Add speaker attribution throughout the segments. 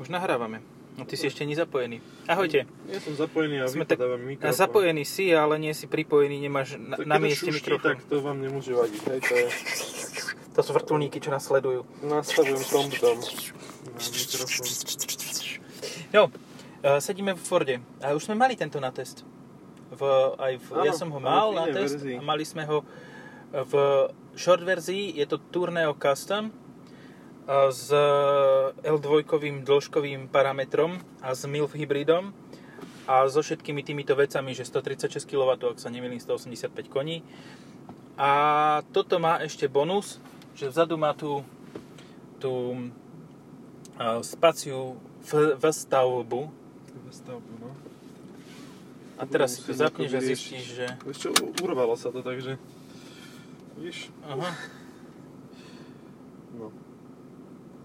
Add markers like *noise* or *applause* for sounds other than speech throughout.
Speaker 1: Už nahrávame. No ty si ešte nezapojený. Ahojte.
Speaker 2: Ja som zapojený a
Speaker 1: Sme tak
Speaker 2: mikrofón.
Speaker 1: zapojený si, ale nie si pripojený, nemáš na,
Speaker 2: Tak
Speaker 1: na mieste mikrofón.
Speaker 2: tak to vám nemôže vadiť. Hej, to je...
Speaker 1: To sú vrtulníky, čo nás sledujú.
Speaker 2: Nastavujem promptom na mikrofón.
Speaker 1: Eh, sedíme v Forde. A už sme mali tento na test. V, aj v, ja
Speaker 2: Áno,
Speaker 1: som ho mal na test
Speaker 2: verzii.
Speaker 1: a mali sme ho v short verzii. Je to Tourneo Custom s L2 dĺžkovým parametrom a s MILF hybridom a so všetkými týmito vecami, že 136 kW, ak sa nemýlim, 185 koní. A toto má ešte bonus, že vzadu má tú, tú eh, spaciu v, v stavbu,
Speaker 2: Stavbu, no.
Speaker 1: A teraz si to zapneš a zistíš, že...
Speaker 2: Vieš čo, urvalo sa to, takže... Víš?
Speaker 1: Aha,
Speaker 2: No.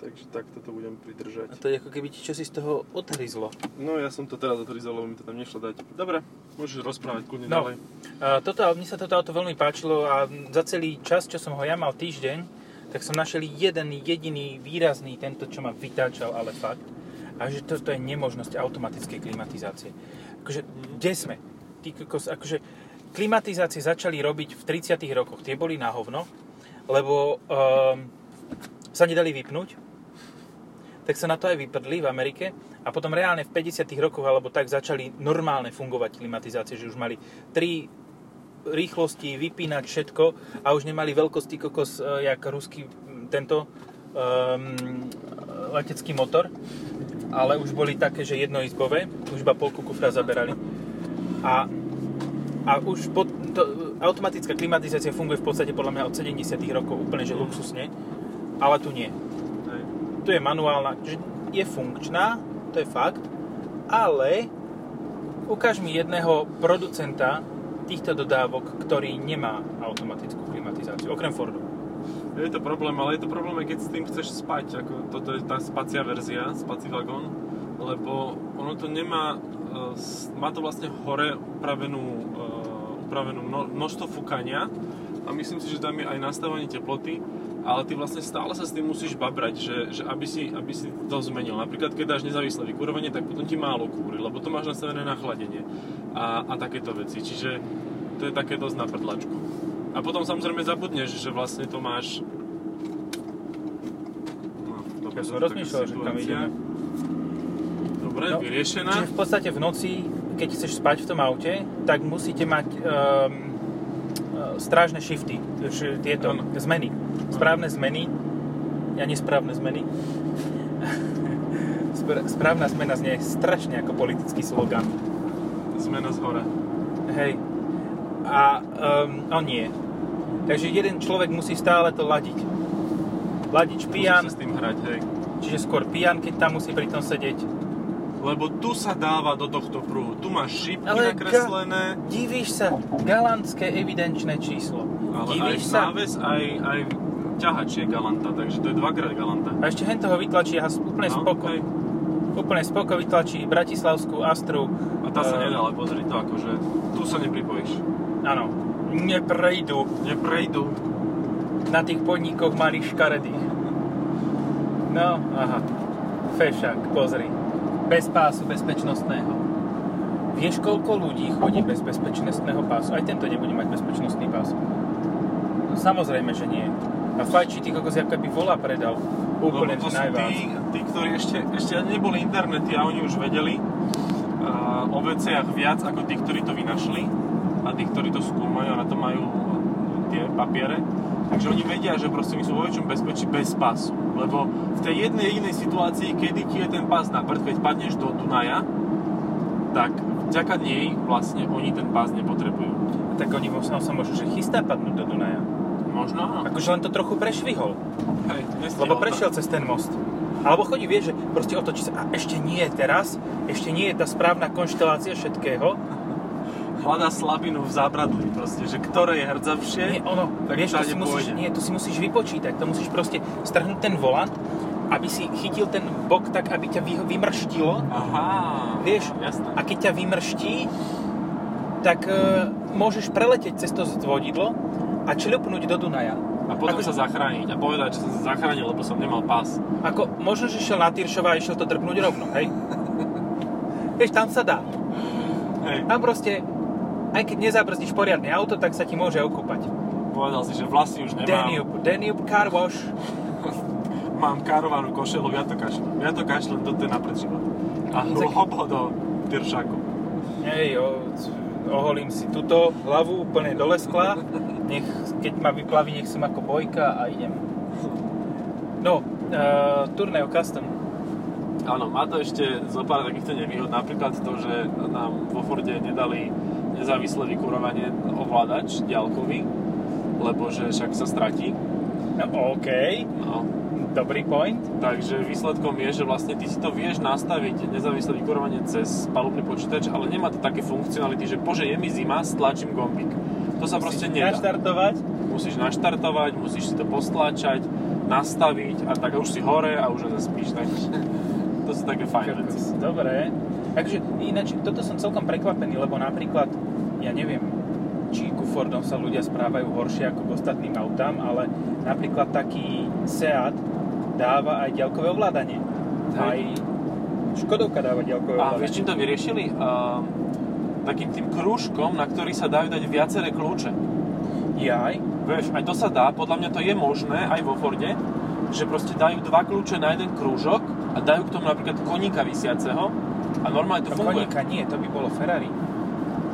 Speaker 2: Takže takto to budem pridržať.
Speaker 1: a to je ako keby ti čosi z toho odhryzlo.
Speaker 2: No ja som to teraz otvorizol, lebo mi to tam nešlo dať. Dobre, môžeš rozprávať kľudne
Speaker 1: No.
Speaker 2: ďalej.
Speaker 1: A toto, mne sa toto auto veľmi páčilo a za celý čas, čo som ho ja mal týždeň, tak som našiel jeden jediný výrazný, tento, čo ma vytáčal, ale fakt. A že toto je nemožnosť automatickej klimatizácie. Akože, kde sme? Ty akože, klimatizácie začali robiť v 30 rokoch. Tie boli na hovno, lebo um, sa nedali vypnúť. Tak sa na to aj vyprdli v Amerike a potom reálne v 50 rokoch alebo tak začali normálne fungovať klimatizácie, že už mali tri rýchlosti, vypínať všetko a už nemali veľkosti kokos, e, jak ruský tento um, letecký motor, ale už boli také, že jednoizbové, už iba polku kufra zaberali. A, a už pod, to, automatická klimatizácia funguje v podstate podľa mňa od 70 rokov úplne, že luxusne, ale tu nie. Tu je manuálna, že je funkčná, to je fakt, ale ukáž mi jedného producenta týchto dodávok, ktorý nemá automatickú klimatizáciu, okrem Fordu.
Speaker 2: Je to problém, ale je to problém keď s tým chceš spať, ako toto je tá spacia verzia, spací vagón, lebo ono to nemá, e, s- má to vlastne hore upravenú, e, upravenú mno, množstvo fúkania a myslím si, že tam je aj nastavenie teploty, ale ty vlastne stále sa s tým musíš babrať, že, že aby, si, aby si to zmenil. Napríklad, keď dáš nezávislé vykurovanie, tak potom ti málo kúri, lebo to máš nastavené na chladenie a, a takéto veci. Čiže to je také dosť na prdlačku. A potom samozrejme zabudneš, že vlastne to máš... No, dobre,
Speaker 1: Ja som rozmýšľal, že tam ideme.
Speaker 2: Dobre,
Speaker 1: No,
Speaker 2: vyriešená.
Speaker 1: Čiže v podstate v noci, keď chceš spať v tom aute, tak musíte mať um, strážne shifty, tieto
Speaker 2: Áno.
Speaker 1: zmeny. Správne zmeny, ja nesprávne zmeny. Spr- Správna zmena znie strašne ako politický slogan.
Speaker 2: Zmena z hora.
Speaker 1: Hej. A um, on nie. Takže jeden človek musí stále to ladiť. Ladiť pijan,
Speaker 2: sa s tým hrať, hej.
Speaker 1: čiže skôr pijan, keď tam musí pri tom sedieť.
Speaker 2: Lebo tu sa dáva do tohto prúhu. Tu máš šípky
Speaker 1: Ale
Speaker 2: nakreslené,
Speaker 1: Divíš sa, galantské evidenčné číslo.
Speaker 2: ale aj
Speaker 1: Divíš sa,
Speaker 2: náves, aj, aj ťahač je galanta, takže to je dvakrát galanta.
Speaker 1: a ešte hen toho vytlačí a úplne
Speaker 2: No,
Speaker 1: spoko.
Speaker 2: hej.
Speaker 1: Úplne spoko vytlačí Bratislavskú Astru.
Speaker 2: A tá sa
Speaker 1: Eh,
Speaker 2: nedá, ale pozri to akože, tu sa nepripojíš.
Speaker 1: Áno. Neprejdu
Speaker 2: Neprejdu.
Speaker 1: na tých podnikoch malých škaredých. No, aha. Fešák, pozri. Bez pásu bezpečnostného. Vieš, koľko ľudí chodí bez bezpečnostného pásu? Aj tento nebude mať bezpečnostný pás. No, samozrejme, že nie. A fajčí ty kokos, ako by vola predal. Úplne
Speaker 2: Lebo to sú tí, tí, ktorí ešte, ešte neboli internety a oni už vedeli uh, o veciach viac ako tí, ktorí to vynašli a tí, ktorí to skúmajú a na to majú tie papiere. Takže oni vedia, že proste my sú vo väčšom bezpečí bez pásu. Lebo v tej jednej jedinej situácii, kedy ti je ten pás na prd, keď padneš do Dunaja, tak vďaka nej vlastne oni ten pás nepotrebujú.
Speaker 1: Tak oni možno sa môžu, že chystá padnúť do Dunaja.
Speaker 2: Možno áno.
Speaker 1: Akože len to trochu prešvihol.
Speaker 2: Hej,
Speaker 1: Lebo
Speaker 2: to.
Speaker 1: prešiel cez ten most. Alebo chodí, vieš, že proste otočí sa a ešte nie je teraz, ešte nie je tá správna konštelácia všetkého.
Speaker 2: Hľadá slabinu v zábradlí proste, že ktoré je hrdzavšie,
Speaker 1: Nie, ono,
Speaker 2: tak
Speaker 1: vieš, to si musíš, nie, to si musíš vypočítať, to musíš proste strhnúť ten volant, aby si chytil ten bok tak, aby ťa vy, vymrštilo,
Speaker 2: Aha,
Speaker 1: vieš,
Speaker 2: jasné.
Speaker 1: a keď ťa vymrští, tak e, môžeš preletieť cez to vodidlo a čľupnúť do Dunaja.
Speaker 2: A potom
Speaker 1: Akože-
Speaker 2: sa zachrániť a povedať, že som sa zachránil, lebo som nemal pás.
Speaker 1: Ako, možno, že šiel na Tyršova a išiel to drpnúť rovno, hej? Vieš, tam sa dá.
Speaker 2: Hej,
Speaker 1: Tam proste, aj keď nezabrzdíš poriadne auto, tak sa ti môže okúpať.
Speaker 2: povedal si, že vlasy už nemám.
Speaker 1: Danube, Danube Car Wash. *laughs*
Speaker 2: Mám karovanú košelu, ja to kašlem. Ja to kašlem, toto je napred život. A hobo do tyršáku.
Speaker 1: Hej, oholím si túto hlavu úplne dole skla. Nech, keď ma vyplaví, nech som ako bojka a idem. No, uh, Tourneo Custom.
Speaker 2: Áno, má to ešte zo pár takýchto nevýhod, napríklad to, že nám vo Forde nedali nezávislé vykurovanie ovládač ďalkový, lebo že však sa stratí.
Speaker 1: No, OK,
Speaker 2: No,
Speaker 1: dobrý point.
Speaker 2: takže výsledkom je, že vlastne ty si to vieš nastaviť nezávislé vykurovanie cez palubný počítač, ale nemá to také funkcionality, že bože, je mi zima, stlačím gombík. To sa proste nedá.
Speaker 1: Naštartovať.
Speaker 2: Musíš naštartovať, musíš si to postlačať, nastaviť a tak už si hore a už zase spíš. Takže to sú také fajn veci.
Speaker 1: Dobre. Takže ináč, toto som celkom prekvapený, lebo napríklad, ja neviem, či ku Fordom sa ľudia správajú horšie ako k ostatným autám, ale napríklad taký Seat dáva aj ďalkové ovládanie.
Speaker 2: Hej.
Speaker 1: Aj Škodovka dáva ďalkové
Speaker 2: A
Speaker 1: ovládanie.
Speaker 2: vieš, čím to vyriešili? Uh, takým tým krúžkom, na ktorý sa dajú dať viaceré kľúče.
Speaker 1: Jaj.
Speaker 2: Vieš, aj to sa dá, podľa mňa to je možné aj vo Forde, že proste dajú dva kľúče na jeden krúžok a dajú k tomu napríklad koníka vysiaceho a normálne to
Speaker 1: To
Speaker 2: funguje.
Speaker 1: koníka nie, to by bolo Ferrari.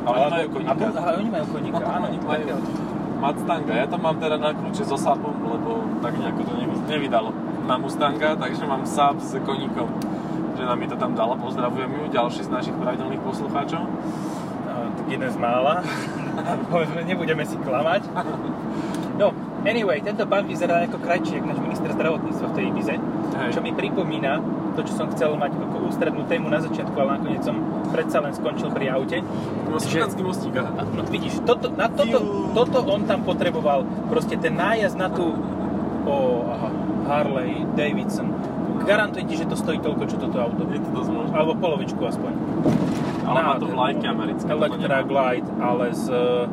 Speaker 2: Ale oni majú koníka.
Speaker 1: A, aha, oni majú koníka,
Speaker 2: No,
Speaker 1: áno.
Speaker 2: oni majú. Mustanga. Ja to mám teda na kľúče so Saabom, lebo tak nejako to nevy- nevydalo na Mustanga, takže mám Saab s koníkom. Žena mi to tam dala, pozdravujem ju, ďalší z našich pravidelných poslucháčov.
Speaker 1: Jeden z mála. Povedzme, nebudeme si klamať. No, anyway, tento pán vyzerá ako krajčí, ako náš minister zdravotníctva v tej Ibize.
Speaker 2: Hej.
Speaker 1: Čo mi pripomína to, čo som chcel mať ako ústrednú tému na začiatku, ale nakoniec som predsa len skončil pri aute.
Speaker 2: No, Slovenský mostík, aha.
Speaker 1: No vidíš, toto, na toto, toto on tam potreboval, proste ten nájazd na tú, o, aha, Harley Davidson. Garantujem ti, že to stojí toľko, čo toto auto.
Speaker 2: Je to dosť možné.
Speaker 1: Alebo polovičku aspoň.
Speaker 2: Ale má to vlajky americké.
Speaker 1: Electra. Glide, ale s e,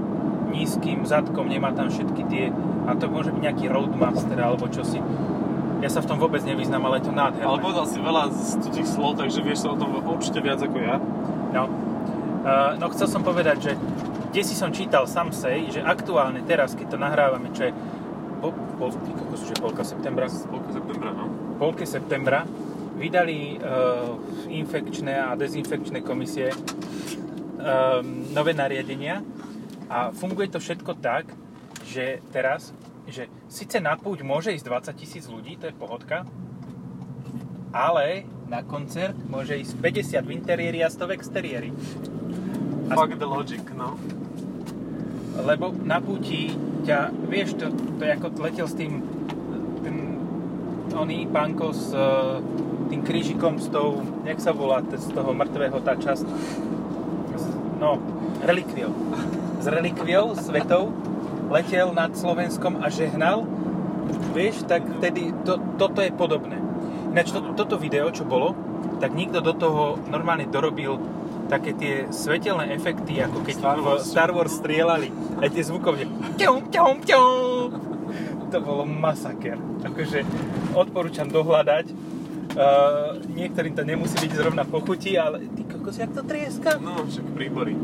Speaker 1: nízkym zadkom, nemá tam všetky tie, a to môže byť nejaký Roadmaster alebo čosi. Ja sa v tom vôbec nevyznam, ale je to nádherné.
Speaker 2: Ale povedal si veľa z cudzích slov, takže vieš sa o tom určite viac ako ja.
Speaker 1: No. Uh, no chcel som povedať, že kde si som čítal Samsej, že aktuálne teraz, keď to nahrávame, čo je po, ty kokos, že polka septembra,
Speaker 2: Spolka septembra, no.
Speaker 1: polke septembra, vydali uh, infekčné a dezinfekčné komisie um, nové nariadenia a funguje to všetko tak, že teraz, že síce na púť môže ísť 20 tisíc ľudí, to je pohodka, ale na koncert môže ísť 50 v interiéri a 100 v exteriéri. A-
Speaker 2: Fuck the logic, no.
Speaker 1: Lebo na púti ťa, vieš, to, to je ako letel s tým, ten, oný pánko s e, tým krížikom, s tou, jak sa volá, z toho mŕtvého tá časť, no, relikviou. S relikviou, svetou, letel nad Slovenskom a žehnal, vieš, tak vtedy to, toto je podobné. Ináč to, toto video, čo bolo, tak niekto do toho normálne dorobil také tie svetelné efekty, ako keď
Speaker 2: Star Wars.
Speaker 1: Star Wars strieľali. Aj tie zvukovne. To bolo masaker. Akože odporúčam dohľadať. Uh, niektorým to nemusí byť zrovna pochutí, ale ty kokos, jak to trieska.
Speaker 2: No, však príbory.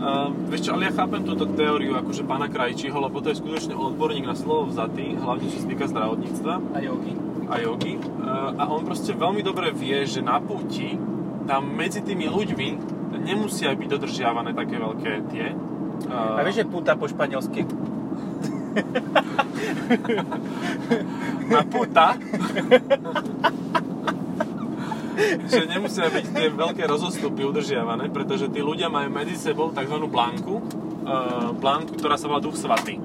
Speaker 2: Uh, vieš čo, ale ja chápem túto teóriu akože pána Krajčího, lebo to je skutočne odborník na slovo vzatý, hlavne čo sa týka zdravotníctva
Speaker 1: A jogi.
Speaker 2: a jogy. Uh, a on proste veľmi dobre vie, že na púti tam medzi tými ľuďmi nemusia byť dodržiavané také veľké tie. Uh,
Speaker 1: A vieš, že puta po španielsky?
Speaker 2: na puta. *laughs* že nemusia byť tie veľké rozostupy udržiavané, pretože tí ľudia majú medzi sebou tzv. blanku, uh, blanku, ktorá sa volá duch svatý.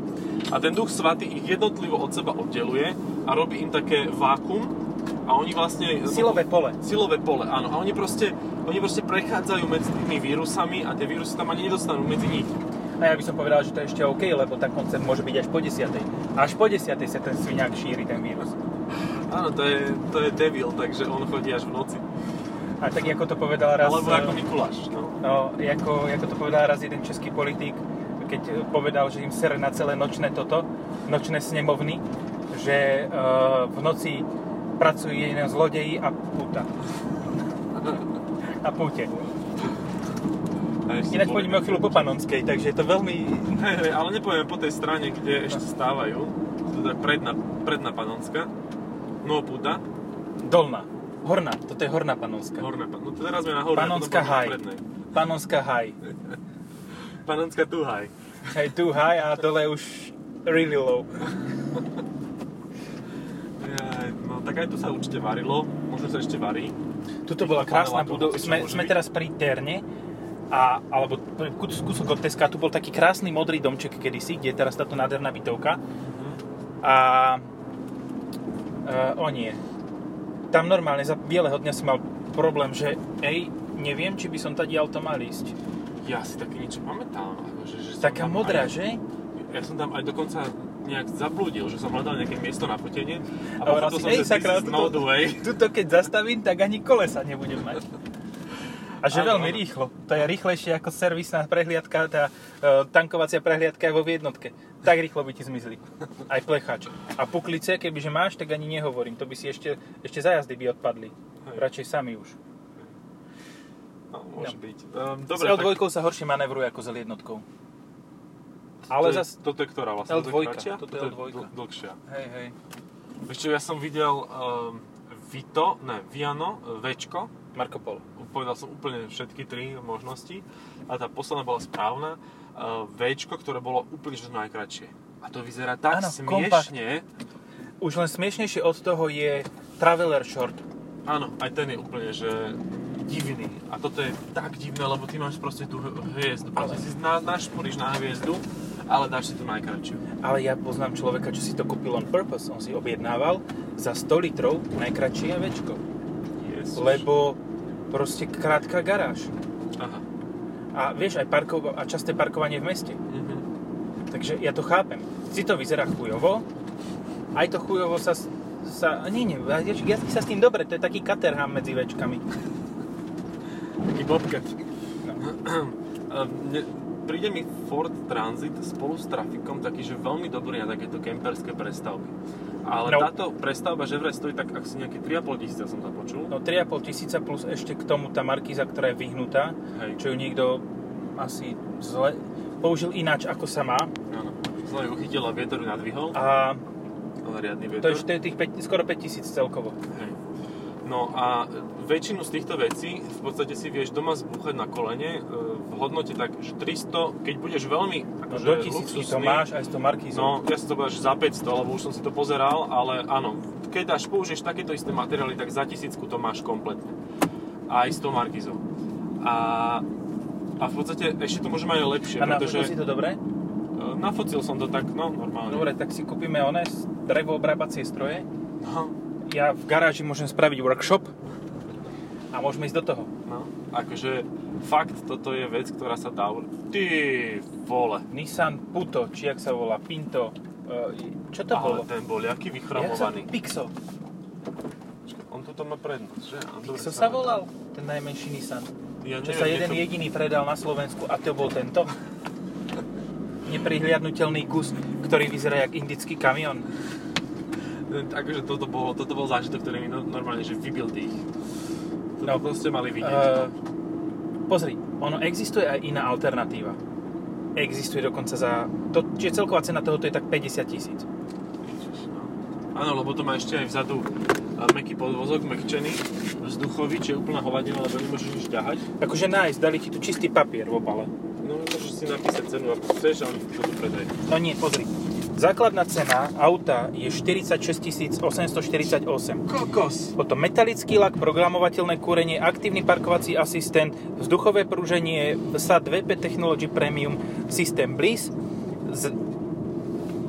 Speaker 2: A ten duch svatý ich jednotlivo od seba oddeluje a robí im také vákum a oni vlastne...
Speaker 1: Silové pole.
Speaker 2: Silové pole, áno. A oni proste, oni proste prechádzajú medzi tými vírusami a tie vírusy tam ani nedostanú medzi nich.
Speaker 1: A ja by som povedal, že to je ešte OK, lebo tá koncert môže byť až po 10. Až po 10. sa ten sviňák šíri, ten vírus.
Speaker 2: Áno, to je, to je devil, takže on chodí až v noci.
Speaker 1: A tak ako to povedal raz...
Speaker 2: Alebo
Speaker 1: eh,
Speaker 2: ako Mikuláš, no.
Speaker 1: No, ako, ako to povedal raz jeden český politik, keď povedal, že im sere na celé nočné toto, nočné snemovny, že uh, v noci pracujú jeden zlodeji a puta. A púte. Ináč pôjdeme o chvíľu po Panonskej, takže je to veľmi...
Speaker 2: Hej, ale nepojeme po tej strane, kde ešte stávajú. To je predná, predná panonská. No puta.
Speaker 1: Dolná. Horná. Toto je horná Panonská.
Speaker 2: Horná. No to teraz sme na hornej,
Speaker 1: Panonská
Speaker 2: prednej.
Speaker 1: Panonská high.
Speaker 2: Panonská *laughs* tu high.
Speaker 1: Hej, tu high a dole už really low.
Speaker 2: No tak aj tu sa určite varilo. Možno sa ešte varí.
Speaker 1: Tuto bola krásna budova. Sme, sme teraz pri Terne, a, alebo kúsok od Teska, tu bol taký krásny modrý domček kedysi, kde je teraz táto nádherná bytovka. A e, o nie. Tam normálne za bieleho dňa som mal problém, že ej, neviem, či by som tady auto mal ísť.
Speaker 2: Ja si také niečo pamätám. Akože, že
Speaker 1: Taká modrá,
Speaker 2: aj,
Speaker 1: že?
Speaker 2: Ja som tam aj dokonca nejak zablúdil, že som hľadal nejaké miesto na fotenie.
Speaker 1: A hovoril
Speaker 2: pochopil
Speaker 1: si,
Speaker 2: som,
Speaker 1: ej,
Speaker 2: že
Speaker 1: sakra, tuto-. Tuto keď zastavím, tak ani kolesa nebudem mať. *laughs* A že
Speaker 2: Áno,
Speaker 1: veľmi
Speaker 2: áno.
Speaker 1: rýchlo. To je rýchlejšie ako servisná prehliadka, tá e, tankovacia prehliadka vo v jednotke. Tak rýchlo by ti zmizli. Aj plecháče. A puklice, kebyže máš, tak ani nehovorím. To by si ešte, ešte za jazdy by odpadli.
Speaker 2: Hej.
Speaker 1: Radšej sami už.
Speaker 2: No, môže
Speaker 1: No.
Speaker 2: byť. Um,
Speaker 1: S
Speaker 2: dobre,
Speaker 1: L2
Speaker 2: tak
Speaker 1: sa horšie manevruje ako s L1.
Speaker 2: to
Speaker 1: Ale
Speaker 2: je,
Speaker 1: zas...
Speaker 2: Toto je ktorá vlastne?
Speaker 1: L2,
Speaker 2: Toto
Speaker 1: toto je
Speaker 2: Toto
Speaker 1: L2.
Speaker 2: dl- dlhšia.
Speaker 1: Hej, hej.
Speaker 2: Čo, ja som videl um, Vito, ne, Viano, Včko.
Speaker 1: Marco Polo.
Speaker 2: Povedal som úplne všetky tri možnosti. A tá posledná bola správna. Uh, Včko, ktoré bolo úplne že najkratšie. A to vyzerá tak
Speaker 1: Áno,
Speaker 2: smiešne.
Speaker 1: Už len smiešnejšie od toho je Traveler Short.
Speaker 2: Áno, aj ten je úplne, že divný. A toto je tak divné, lebo ty máš proste tú hviezdu. Proste si na, našporíš na hviezdu, ale dáš si tú najkratšiu.
Speaker 1: Ale ja poznám človeka, čo si to kúpil on purpose. On si objednával za 100 litrov najkratšie večko.
Speaker 2: Ježiš.
Speaker 1: Lebo proste krátka garáž.
Speaker 2: Aha.
Speaker 1: A vieš, aj parkov- a časté parkovanie v meste.
Speaker 2: Mhm.
Speaker 1: Takže ja to chápem. Si to vyzerá chujovo, aj to chujovo sa... sa nie, nie, ja sa s tým dobre, to je taký katerham medzi večkami.
Speaker 2: Taký bobcat.
Speaker 1: No.
Speaker 2: A príde mi Ford Transit spolu s trafikom taký, že veľmi dobrý na takéto kemperské prestavby. Ale
Speaker 1: No.
Speaker 2: táto prestavba že vraj stojí tak asi nejaké 3,5 tisíca som započul.
Speaker 1: No 3,5 tisíca plus ešte k tomu tá markíza, ktorá je vyhnutá,
Speaker 2: Hej.
Speaker 1: čo ju niekto asi zle použil ináč, ako sa má.
Speaker 2: Áno. Zle ju chytila, vietor ju nadvihol,
Speaker 1: A
Speaker 2: ale riadny
Speaker 1: to
Speaker 2: vietor.
Speaker 1: je, to je tých 5, skoro 5 tisíc celkovo.
Speaker 2: Hej. No a väčšinu z týchto vecí v podstate si vieš doma zbúchať na kolene e, v hodnote tak, že 300, keď budeš veľmi
Speaker 1: No
Speaker 2: akože,
Speaker 1: do tisícky to máš aj s tou markízou.
Speaker 2: No, ja si to že za 500, lebo už som si to pozeral, ale áno, keď dáš, použiješ takéto isté materiály, tak za tisícku to máš kompletne. Aj s tou markizou. A, a v podstate ešte to môže mať aj lepšie,
Speaker 1: a
Speaker 2: pretože
Speaker 1: nafotil si to dobre?
Speaker 2: e, nafocil som to tak, no, normálne.
Speaker 1: Dobre, tak si kúpime one drevo obrábacie stroje.
Speaker 2: No,
Speaker 1: Ja v garáži môžem spraviť workshop a môžeme ísť do toho.
Speaker 2: no, akože fakt, toto je vec, ktorá sa dá... Ty vole.
Speaker 1: Nissan Puto, či jak sa volá, Pinto. e, Čo to bolo?
Speaker 2: Ale ten bol jaký vychromovaný.
Speaker 1: Pixo.
Speaker 2: On tuto má prednosť, že? On dobre
Speaker 1: Pixo
Speaker 2: sa
Speaker 1: sa volal? Ten najmenší Nissan.
Speaker 2: Ja
Speaker 1: Čo
Speaker 2: neviem,
Speaker 1: sa jeden
Speaker 2: niečo-
Speaker 1: jediný predal na Slovensku a to bol tento. Neprihliadnutelný kus, ktorý vyzerá jak indický kamión.
Speaker 2: Takže toto bol, toto bol zážitok, ktorý mi no- normálne, že vybil dých. Toto
Speaker 1: No,
Speaker 2: ste mali vidieť.
Speaker 1: Uh, pozri, ono existuje aj iná alternatíva. Existuje dokonca za... To, čiže celková cena tohoto je tak 50 tisíc.
Speaker 2: No. Áno, lebo to má ešte aj vzadu a, meký podvozok, mekčený, vzduchový, čo je úplná hovadina, lebo nemôžeš nič ťahať.
Speaker 1: Akože nájsť, dali ti tu čistý papier v obale.
Speaker 2: No, môžeš si napísať cenu, ako chceš a ti to tu predajú.
Speaker 1: No nie, pozri. Základná cena auta je 46 848.
Speaker 2: Kokos!
Speaker 1: Potom metalický lak, programovateľné kúrenie, aktívny parkovací asistent, vzduchové prúženie, SAT VP Technology Premium, systém Bliss. Z...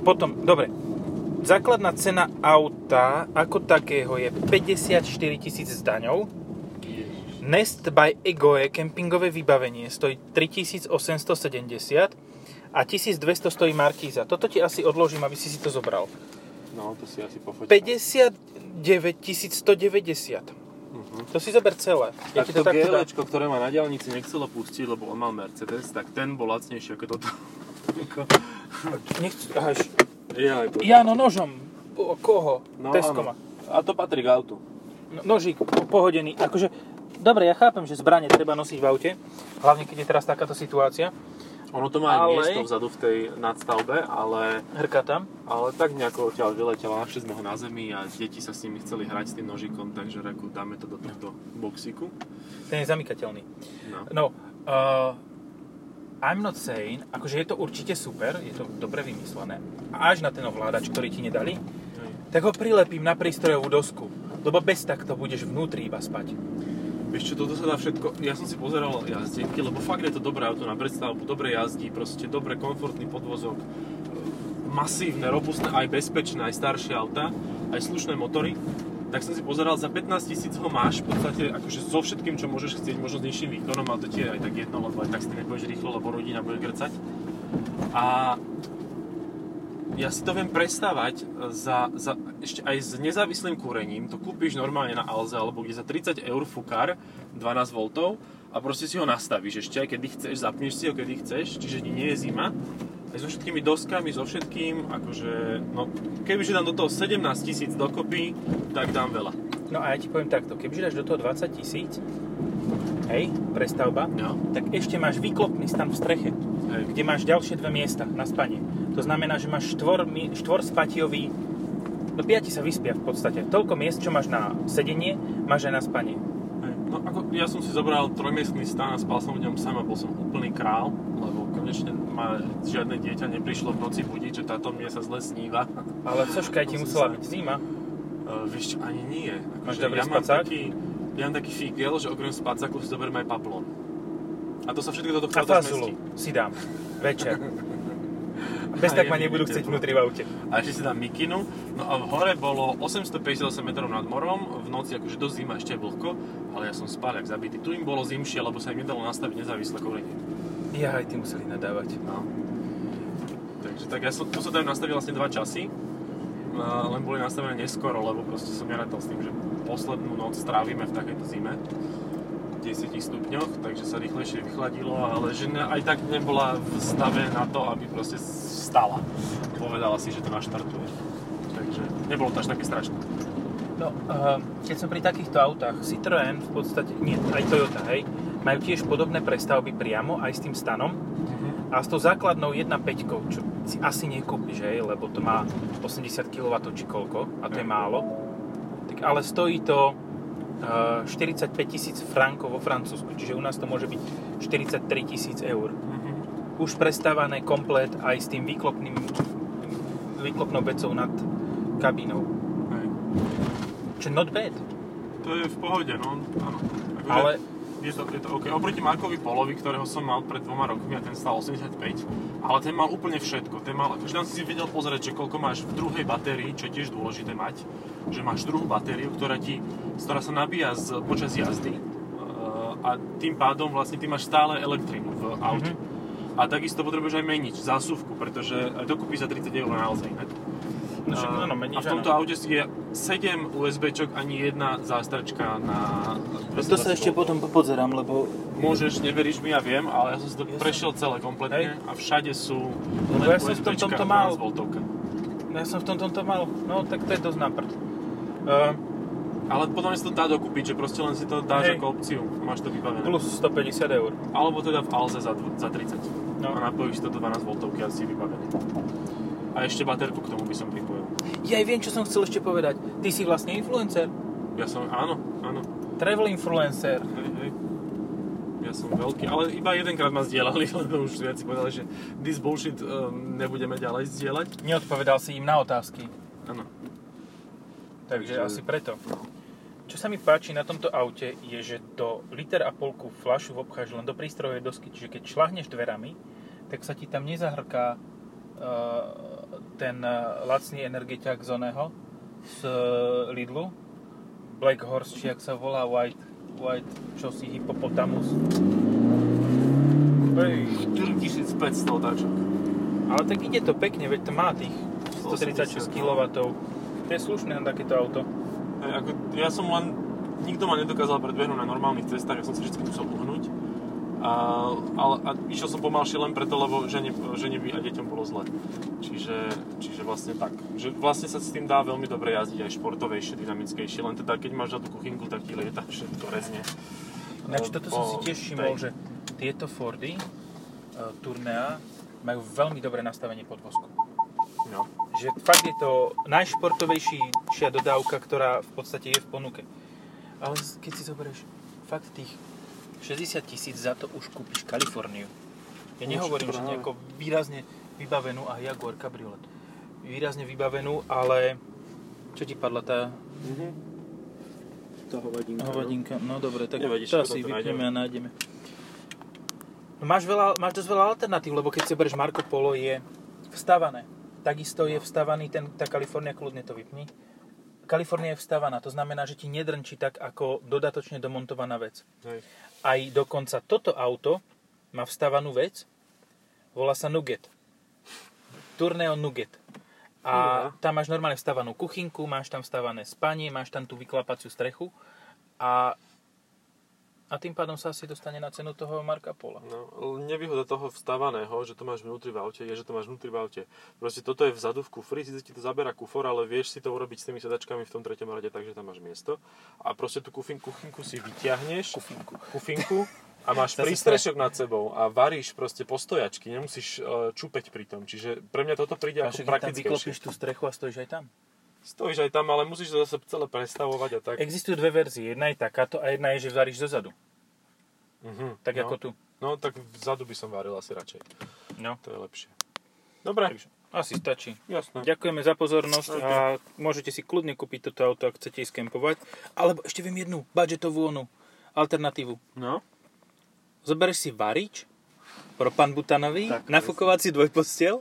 Speaker 1: Potom, dobre, základná cena auta ako takého je 54 tisíc s daňou. Nest by Egoe kempingové vybavenie stojí 3870 a 1200 stojí Markíza. Toto ti asi odložím, aby si si to zobral.
Speaker 2: No, to si asi pofoť.
Speaker 1: 59 190.
Speaker 2: Uh-huh.
Speaker 1: To si zober celé. Ja
Speaker 2: Tak
Speaker 1: to
Speaker 2: to. GLčko, ktoré ma na diálnici nechcelo pustiť, lebo on mal Mercedes, tak ten bol lacnejší ako toto.
Speaker 1: Nechcú, aha, š-
Speaker 2: Ja,
Speaker 1: Jano nožom. Po, koho?
Speaker 2: No,
Speaker 1: Tesko
Speaker 2: áno.
Speaker 1: má.
Speaker 2: A to patrí k autu.
Speaker 1: No, nožík po- pohodený. Akože, dobre, ja chápem, že zbranie treba nosiť v aute. Hlavne, keď je teraz takáto situácia.
Speaker 2: Ono to má
Speaker 1: Ale-
Speaker 2: miesto vzadu v tej nadstavbe, ale,
Speaker 1: Hrka tam.
Speaker 2: ale tak nejako odtiaľ vyletela, našli sme ho na zemi a deti sa s nimi chceli hrať s tým nožikom, takže reku, dáme to do tohto boxíku.
Speaker 1: Ten je zamykateľný.
Speaker 2: No.
Speaker 1: No, uh, I'm not saying, akože je to určite super, je to dobre vymyslené. Až na ten ovládač, ktorý ti nedali, tak ho prilepím na prístrojovú dosku. Lebo bez takto budeš vnútri iba spať.
Speaker 2: Vieš čo, toto sa dá všetko, ja som si pozeral jazdenky, lebo fakt je to dobré auto na predstavbu, dobre jazdí, proste dobre, komfortný podvozok, e, masívne, robustné, aj bezpečné, aj staršie auta, aj slušné motory. Tak som si pozeral, za 15 tisíc ho máš v podstate akože so všetkým, čo môžeš chcieť, možno s nižším výkonom, ale to ti je aj tak jedno, lebo aj tak si nepôjdeš rýchlo, lebo rodina bude grcať. A ja si to viem predstavať za, za, ešte aj s nezávislým kúrením, to kúpiš normálne na Alze alebo kde za 30 eur fukár 12 V a proste si ho nastavíš ešte aj kedy chceš, zapneš si ho kedy chceš, čiže nie je zima. Aj so všetkými doskami, so všetkým, akože, no, kebyže dám do toho 17 tisíc dokopy, tak dám veľa.
Speaker 1: No a ja ti poviem takto, kebyže dáš do toho 20 tisíc, hej, prestavba,
Speaker 2: No,
Speaker 1: tak ešte máš výklopný stan v streche,
Speaker 2: hej.
Speaker 1: kde máš ďalšie dve miesta na spanie. To znamená, že máš štvor, mi- štvorspatiový, no piati sa vyspia v podstate. Toľko miest, čo máš na sedenie, máš aj na spanie.
Speaker 2: No ako ja som si zobral trojmiestný stan a spal som v ňom sám a bol som úplný král, lebo konečne ma žiadne dieťa neprišlo v noci budiť, že táto mne sa zle sníva. *laughs*
Speaker 1: Ale cožka, aj ti
Speaker 2: som
Speaker 1: musela byť zima.
Speaker 2: Uh, vieš čo, ani nie.
Speaker 1: Máš
Speaker 2: Akože
Speaker 1: dobrý
Speaker 2: ja mám
Speaker 1: spacák?
Speaker 2: taký, ja mám taký figel, že okrem spacáku si zoberiem aj paplon. A to sa všetko do
Speaker 1: A fazulu si dám. Večer. *laughs* Bez tak ma nebudú chcieť vnútri v aute.
Speaker 2: A ešte si dám mikinu. No a v hore bolo 858 metrov nad morom, v noci akože dosť zima, ešte je vlhko, ale ja som spal jak zabitý. Tu im bolo zimšie, lebo sa im nedalo nastaviť nezávislé korenie.
Speaker 1: Ja aj ty museli nadávať.
Speaker 2: No. Takže tak ja som, tu sa dajú nastaviť vlastne dva časy, len boli nastavené neskoro, lebo proste som nerátal s tým, že poslednú noc strávime v takejto zime. 10 stupňoch, takže sa rýchlejšie vychladilo, ale že ne, aj tak nebola v stave na to, aby proste stala. Povedala si, že to naštartuje. Takže nebolo to až také strašné.
Speaker 1: No, uh, keď som pri takýchto autách, Citroën v podstate, nie, aj Toyota, hej, majú tiež podobné prestavby priamo, aj s tým stanom. A s tou základnou 1.5, čo si asi nekúpiš, hej, lebo to má 80 kW či koľko, a to je málo. Tak, ale stojí to 45 tisíc frankov vo Francúzsku, čiže u nás to môže byť 43 tisíc eur. Už prestávané komplet aj s tým výklopným, výklopnou vecou nad kabínou.
Speaker 2: Hej.
Speaker 1: Čo not bad.
Speaker 2: To je v pohode, no. Áno. Akože
Speaker 1: Ale
Speaker 2: Je to, je to OK. Oproti Markovi Polovi, ktorého som mal pred dvoma rokmi a ten stal 85, ale ten mal úplne všetko. Ten mal, akože tam si si vedel pozrieť, že koľko máš v druhej batérii, čo je tiež dôležité mať, že máš druhú batériu, ktorá, ti, z ktorá sa nabíja z, počas jazdy a tým pádom vlastne ty máš stále elektrínu v aute. A takisto potrebuješ aj meniť zásuvku, pretože aj to kúpiš za 30 eur na Alze inak.
Speaker 1: No však
Speaker 2: A-
Speaker 1: áno, meníš,
Speaker 2: a v tomto
Speaker 1: áno.
Speaker 2: aute je 7 USBčok, ani jedna zástrčka na...
Speaker 1: to sa ešte
Speaker 2: 220 V.
Speaker 1: potom pozerám, lebo
Speaker 2: Môžeš, neveríš mi, ja viem, ale ja som si to
Speaker 1: Ja
Speaker 2: prešiel celé kompletne a všade sú
Speaker 1: Lebo
Speaker 2: len
Speaker 1: ja som v tom- tomto mal.
Speaker 2: 12 voltovka.
Speaker 1: ja som v tom tomto mal, no tak to je dosť na prd. Uh,
Speaker 2: Ale potom sa to dá dokúpiť, že proste len si to dáš
Speaker 1: Hej.
Speaker 2: ako opciu máš to vybavené.
Speaker 1: plus 150 eur.
Speaker 2: Alebo teda v Alze za, za 30.
Speaker 1: No.
Speaker 2: A napojíš to do 12 voltovky a si vybavený. A ešte baterku k tomu by som pripojil.
Speaker 1: Ja aj viem, čo som chcel ešte povedať. Ty si vlastne influencer.
Speaker 2: Ja som, áno, áno.
Speaker 1: Travel influencer.
Speaker 2: Hej, hej. Ja som veľký, ale iba jedenkrát ma zdieľali, *laughs* lebo už viac si povedali, že this bullshit um, nebudeme ďalej zdieľať.
Speaker 1: Neodpovedal si im na otázky.
Speaker 2: Áno.
Speaker 1: Takže asi preto. Čo sa mi páči na tomto aute je, že do liter a polku fľašu obcháš len do prístrojovej dosky, čiže keď šlahneš dverami, tak sa ti tam nezahrká uh, ten uh, lacný energetiak z oného, z uh, Lidlu, Black Horse, či jak sa volá, White, White, čo si, Hippopotamus. Hej,
Speaker 2: 4500 otáčok.
Speaker 1: ale tak ide to pekne, veď to má tých 136
Speaker 2: 180,
Speaker 1: kW. To je slušné na takéto auto.
Speaker 2: Hej, ako, ja som len, nikto ma nedokázal predbehnúť na normálnych cestách, ja som sa vždy musel uhnúť. A ale, a išiel som pomalšie len preto, lebo žene, žene by a deťom bolo zle. Čiže, čiže vlastne tak. Že vlastne sa s tým dá veľmi dobre jazdiť aj športovejšie, dynamickejšie. Len teda keď máš na tú kuchynku, tak ti lieta všetko rezne.
Speaker 1: Ináč toto som si
Speaker 2: Po
Speaker 1: tiež všimol,
Speaker 2: tej-
Speaker 1: že tieto Fordy uh, Tournea majú veľmi dobré nastavenie podvozku.
Speaker 2: No.
Speaker 1: Že fakt je to najšportovejšia dodávka, ktorá v podstate je v ponuke. Ale keď si zoberieš fakt tých 60 tisíc za to už kúpiš Kaliforniu. Ja nehovorím, že nejako výrazne vybavenú a Jaguar Cabriolet. Výrazne vybavenú, ale čo ti padla tá
Speaker 2: Mhm. Tá hovadinka.
Speaker 1: hovadinka? No dobre, tak
Speaker 2: Nevadí,
Speaker 1: to asi
Speaker 2: to
Speaker 1: vypneme
Speaker 2: nájdeme.
Speaker 1: a nájdeme. No máš, veľa, máš dosť veľa alternatív, lebo keď si berieš Marco Polo je vstavané. Takisto je vstavaný ten, tá Kalifornia, kľudne to vypni. Kalifornia je vstavaná, to znamená, že ti nedrnčí tak ako dodatočne domontovaná vec.
Speaker 2: Hej.
Speaker 1: Aj dokonca toto auto má vstavanú vec, volá sa Nugget. Tourneo Nugget. A
Speaker 2: Fúha.
Speaker 1: tam máš normálne vstavanú kuchynku, máš tam vstavané spanie, máš tam tú vyklapaciu strechu a, a tým pádom sa asi dostane na cenu toho Marka Pola.
Speaker 2: No, nevýhoda toho vstávaného, že to máš vnútri v aute, je, že to máš vnútri v aute. Proste toto je vzadu v kufri, síce ti to zabera kufor, ale vieš si to urobiť s tými sedačkami v tom treťom rade, takže tam máš miesto. A proste tú kufin, kuchynku si vyťahneš,
Speaker 1: Kufinku.
Speaker 2: kufinku a máš *laughs* prístrešok nad sebou a varíš proste postojačky, nemusíš uh, čupeť pri tom. Čiže pre mňa toto príde
Speaker 1: A
Speaker 2: ako
Speaker 1: tam
Speaker 2: praktickejšie.
Speaker 1: vyklopíš tú strechu a stojíš aj tam.
Speaker 2: Stojíš aj tam, ale musíš to zase celé prestavovať a tak.
Speaker 1: Existujú dve verzie. Jedna je takáto a jedna je, že varíš zozadu.
Speaker 2: Mhm,
Speaker 1: Tak
Speaker 2: no.
Speaker 1: ako tu.
Speaker 2: No tak vzadu by som varil asi radšej.
Speaker 1: No.
Speaker 2: To je lepšie. Dobre,
Speaker 1: Takže asi stačí.
Speaker 2: jasné.
Speaker 1: Ďakujeme za pozornosť
Speaker 2: OK.
Speaker 1: a môžete si kľudne kúpiť toto auto, ak chcete ísť kempovať. Alebo ešte viem jednu budgetovú onu alternatívu.
Speaker 2: No.
Speaker 1: Zoberieš si varič, propan butanový,
Speaker 2: Tak,
Speaker 1: nafúkovací dvojpostel,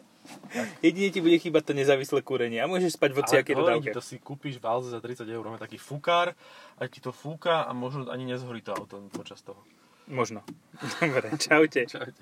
Speaker 1: jedine ti bude chýbať to nezávislé kúrenie a môžeš spať v hociakej dodávke.
Speaker 2: to si kúpiš v Alze za 30 eur, máme taký fúkár, a ti to fúka a možno ani nezhorí to auto počas toho.
Speaker 1: Možno. *laughs* Dobre, čaute.
Speaker 2: Čaute.